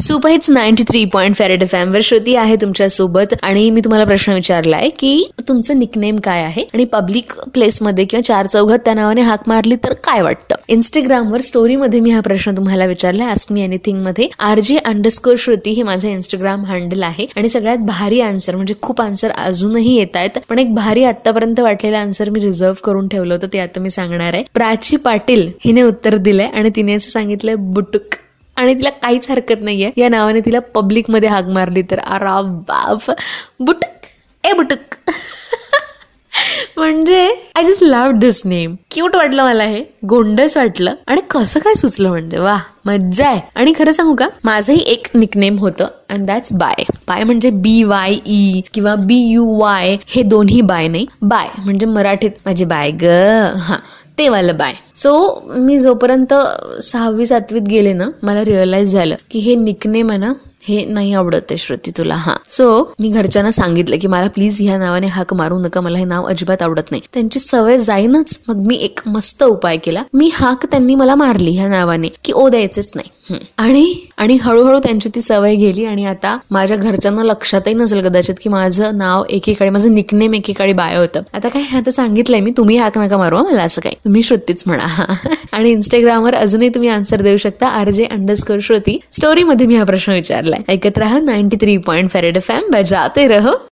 Superhits ninety three point five red F वर श्रुती आहे तुमच्यासोबत आणि मी तुम्हाला प्रश्न विचारलाय की तुमचं निकनेम काय आहे? आणि पब्लिक प्लेसमध्ये किंवा चार चौघात त्या नावाने हाक मारली तर काय वाटतं? इंस्टाग्रामवर स्टोरीमध्ये मी हा प्रश्न तुम्हाला विचारलाय. मी एनिथिंगमध्ये. आर अंडरस्कोर श्रुती हे माझं इंस्टाग्राम हँडल आहे. आणि सगळ्यात भारी आन्सर म्हणजे खूप आन्सर अजूनही येत आहेत पण एक भारी आतापर्यंत वाटलेलं आन्सर मी रिझर्व्ह करून ठेवलं होतं ते आता मी सांगणार आहे. प्राची पाटील हिने उत्तर दिलंय आणि तिने असं सांगितलंय बुटुक. आणि तिला काहीच हरकत नाहीये. या नावाने तिला पब्लिकमध्ये हाक मारली तर. आरा बाप. बुटक. ए बुटक. म्हणजे I just love this name cute वाटलं मला हे. गोंडस वाटलं. आणि कसं काय सुचलं म्हणजे? वा मज्जा आहे. आणि खरं सांगू का? माझंही एक निकनेम होतं अँड दॅट्स बाय बाय म्हणजे बी वाय ई किंवा बी यू वाय हे दोन्ही बाय नाही. बाय म्हणजे मराठीत माझी बाय ग. हा. ते वालं बाय. सो मी जोपर्यंत सहावी सातवीत गेले ना मला रिअलाइज झालं की हे निकनेम आहे ना हे नाही आवडत आहे श्रुती तुला हा. सो मी घरच्यांना सांगितलं की मला प्लीज ह्या नावाने हाक मारू नका मला हे नाव अजिबात आवडत नाही. त्यांची सवय जाईनच. मग मी एक मस्त उपाय केला. मी हाक त्यांनी मला मारली ह्या नावाने की ओ द्यायचेच नाही. आणि आणि हळूहळू त्यांची ती सवय गेली आणि आता माझ्या घरच्यांना लक्षातही नसेल कदाचित की माझं नाव एकीकडे माझं निकनेम एकीकडे बाय होतं. आता काय आता सांगितलंय मी तुम्ही हाक नका मारवा मला असं काय. तुम्ही श्रुतीच म्हणा. आणि इंस्टाग्रामवर अजूनही तुम्ही आन्सर देऊ शकता आर जे अंडरस्कोर श्रुती. स्टोरीमध्ये मी हा प्रश्न विचारलाय. ऐकत राहा ninety three point five red F M बजाते रहो.